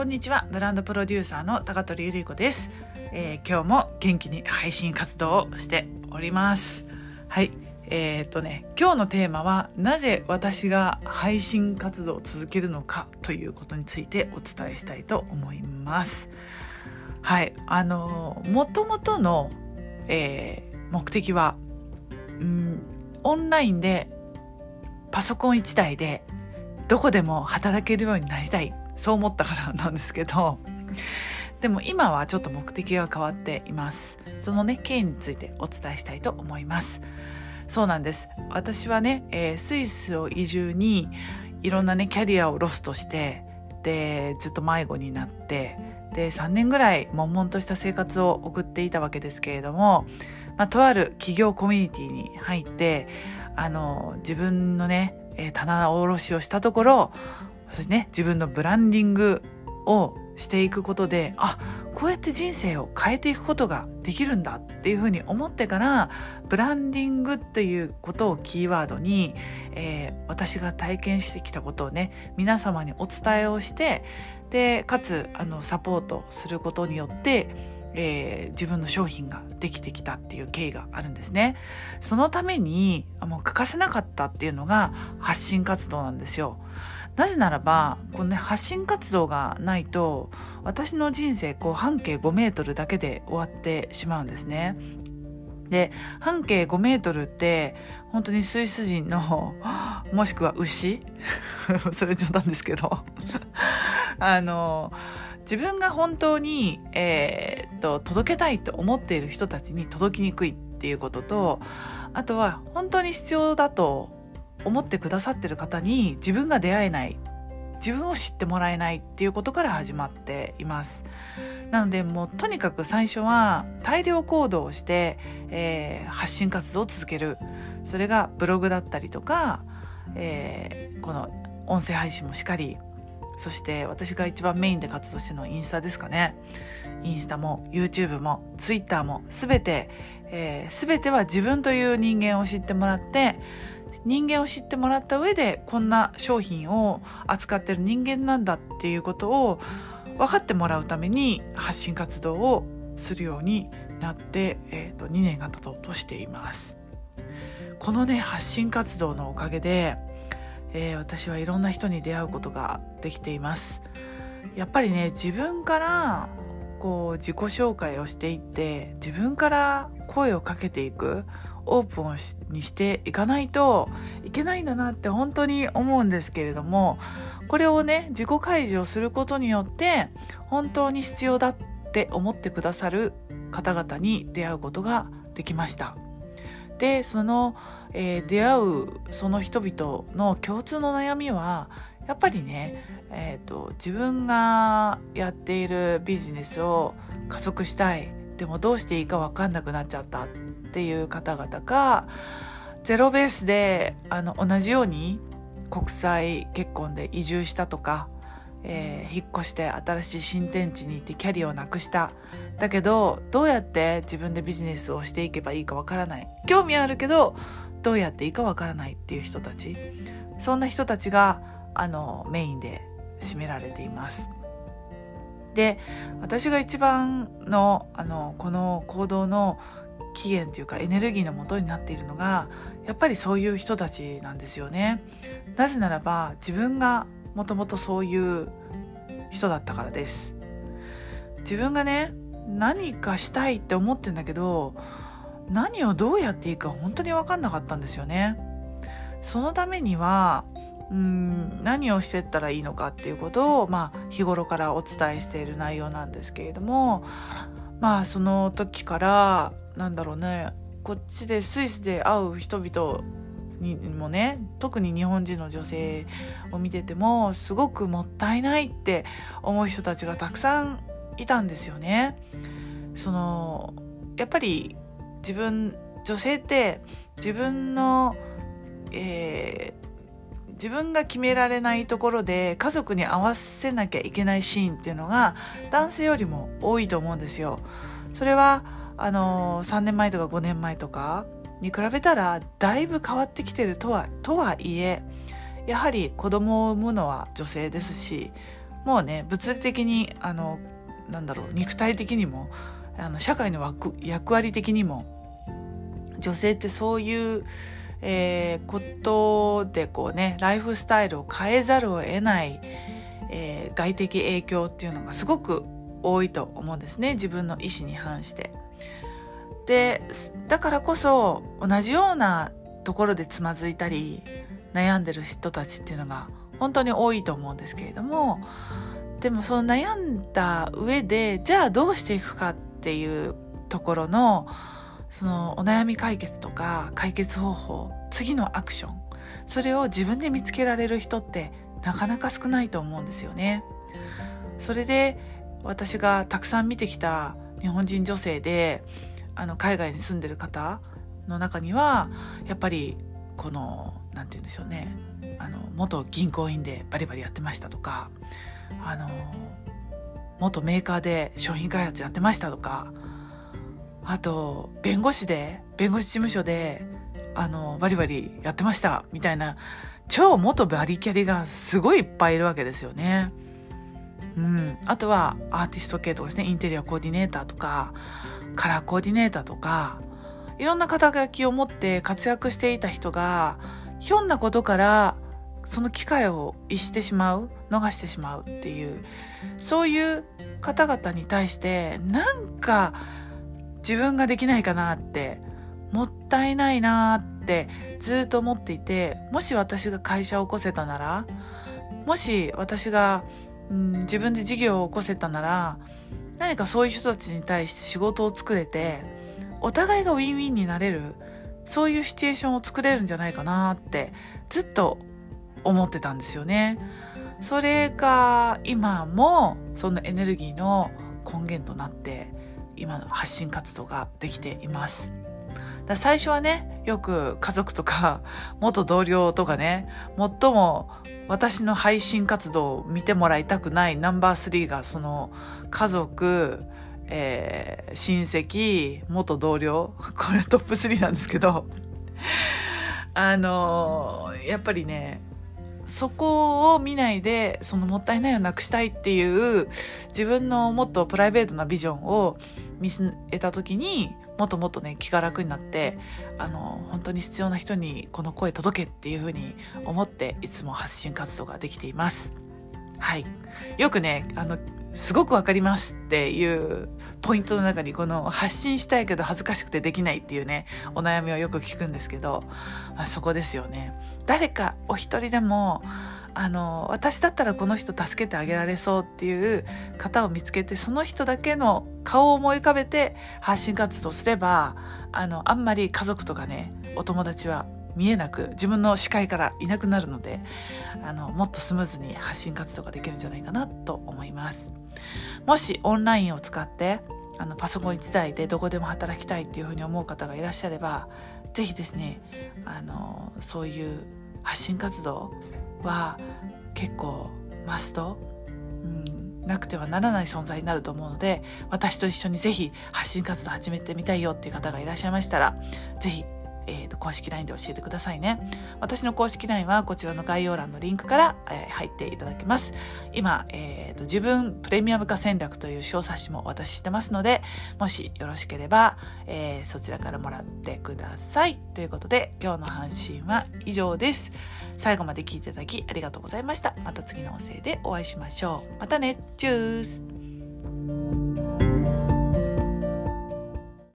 こんにちは。ブランドプロデューサーの高取ゆり子です、えー、今日も元気に配信活動をしております。はい。えー、っとね今日のテーマはなぜ私が配信活動を続けるのかということについてお伝えしたいと思います。はい。あのもともとの、えー、目的はうんオンラインでパソコン1台でどこでも働けるようになりたいそう思ったからなんですけどでも今はちょっと目的が変わっています。そのね経緯についてお伝えしたいと思います。そうなんです。私はね、えー、スイスを移住にいろんなねキャリアをロストしてでずっと迷子になってで3年ぐらい悶々とした生活を送っていたわけですけれども、まあ、とある企業コミュニティに入ってあの自分のね棚卸しをしたところそしてね自分のブランディングをしていくことであこうやって人生を変えていくことができるんだっていうふうに思ってからブランディングっていうことをキーワードに、えー、私が体験してきたことをね皆様にお伝えをしてでかつあのサポートすることによってえー、自分の商品ができてきたっていう経緯があるんですね。そのためにもう欠かせなかったっていうのが発信活動なんですよ。なぜならばこの、ね、発信活動がないと私の人生こう半径5メートルだけで終わってしまうんですね。で半径5メートルって本当にスイス人の もしくは牛？それ冗談ですけど あの自分が本当に、えー、っと届けたいと思っている人たちに届きにくいっていうこととあとは本当に必要だと思ってくださってる方に自分が出会えない自分を知ってもらえないっていうことから始まっています。なのでもうとにかく最初は大量行動をして、えー、発信活動を続ける。それがブログだったりとか、えー、この音声配信もしっかりそして私が一番メインで活動してるのはインスタですかね。インスタも YouTube も Twitter も全て、えー、全ては自分という人間を知ってもらって人間を知ってもらった上でこんな商品を扱ってる人間なんだっていうことを分かってもらうために発信活動をするようになって、えー、と2年が経とうとしています。このね発信活動のおかげで、えー、私はいろんな人に出会うことができています。やっぱりね自分からこう自己紹介をしていって自分から声をかけていくオープンにしていかないといけないんだなって本当に思うんですけれどもこれをね自己開示をすることによって本当に必要だって思ってくださる方々に出会うことができました。でその、えー、出会うその人々の共通の悩みはやっぱりね、えーと自分がやっているビジネスを加速したい。でもどうしていいか分かんなくなっちゃったっていう方々がゼロベースであの同じように国際結婚で移住したとか、えー、引っ越して新しい新天地に行ってキャリアをなくした。だけどどうやって自分でビジネスをしていけばいいかわからない。興味あるけどどうやっていいかわからないっていう人たち。そんな人たちがあのメインで占められています。で私が一番のあのこの行動の起源というかエネルギーのもとになっているのがやっぱりそういう人たちなんですよね。なぜならば自分がもともとそういう人だったからです。自分がね何かしたいって思ってんだけど何をどうやっていいか本当に分かんなかったんですよね。そのためにはうん何をしてったらいいのかっていうことを、まあ、日頃からお伝えしている内容なんですけれどもまあその時からなんだろうねこっちでスイスで会う人々にもね特に日本人の女性を見ててもすごくもったいないって思う人たちがたくさんいたんですよね。そのやっぱり自分女性って自分の、え、自分が決められないところで家族に合わせなきゃいけないシーンっていうのが男性よりも多いと思うんですよ。それはあの3年前とか5年前とかに比べたらだいぶ変わってきてるとはとはいえやはり子供を産むのは女性ですしもうね物理的にあのなんだろう肉体的にもあの社会の役割的にも女性ってそういう、えー、ことでこうねライフスタイルを変えざるを得ない、えー、外的影響っていうのがすごく多いと思うんですね自分の意思に反して。でだからこそ同じようなところでつまずいたり悩んでる人たちっていうのが本当に多いと思うんですけれどもでもその悩んだ上でじゃあどうしていくかっていうところのそのお悩み解決とか解決方法次のアクションそれを自分で見つけられる人ってなかなか少ないと思うんですよね。それで私がたくさん見てきた日本人女性であの海外に住んでる方の中にはやっぱりこの何て言うんでしょうねあの元銀行員でバリバリやってましたとかあの元メーカーで商品開発やってましたとかあと弁護士で弁護士事務所であのバリバリやってましたみたいな超元バリキャリがすごいいっぱいいるわけですよね。うん、あとはアーティスト系とかですねインテリアコーディネーターとかカラーコーディネーターとかいろんな肩書きを持って活躍していた人がひょんなことからその機会を逸してしまう逃してしまうっていうそういう方々に対してなんか自分ができないかなってもったいないなってずっと思っていてもし私が会社を起こせたならもし私が、うん、自分で事業を起こせたなら何かそういう人たちに対して仕事を作れてお互いがウィンウィンになれるそういうシチュエーションを作れるんじゃないかなってずっと思ってたんですよね。それが今もそのエネルギーの根源となって今の発信活動ができています。だ最初はねよく家族とか 元同僚とかね最も私の配信活動を見てもらいたくないナンバー3がその家族、えー、親戚元同僚これトップ3なんですけどあのー、やっぱりねそこを見ないでそのもったいないをなくしたいっていう自分のもっとプライベートなビジョンを見据えた時にもっともっとね気が楽になってあの本当に必要な人にこの声届けっていうふうに思っていつも発信活動ができています。はい、よくねあのすごくわかりますっていうポイントの中にこの発信したいけど恥ずかしくてできないっていうねお悩みをよく聞くんですけど、まあ、そこですよね誰かお一人でもあの私だったらこの人助けてあげられそうっていう方を見つけてその人だけの顔を思い浮かべて発信活動すればあのあんまり家族とかねお友達は見えなく自分の視界からいなくなるのであのもっとスムーズに発信活動ができるんじゃないかなと思います。もしオンラインを使ってあのパソコン1台でどこでも働きたいっていうふうに思う方がいらっしゃれば是非ですねあのそういう発信活動は結構マスト、うん、なくてはならない存在になると思うので私と一緒に是非発信活動始めてみたいよっていう方がいらっしゃいましたら是非えーと、公式 LINE で教えてくださいね。私の公式 LINE はこちらの概要欄のリンクから、えー、入っていただけます。今、えーと、自分プレミアム化戦略という小冊子もお渡ししてますので、もしよろしければ、えー、そちらからもらってください。ということで、今日の配信は以上です。最後まで聞いていただきありがとうございました。また次の音声でお会いしましょう。またね。チュース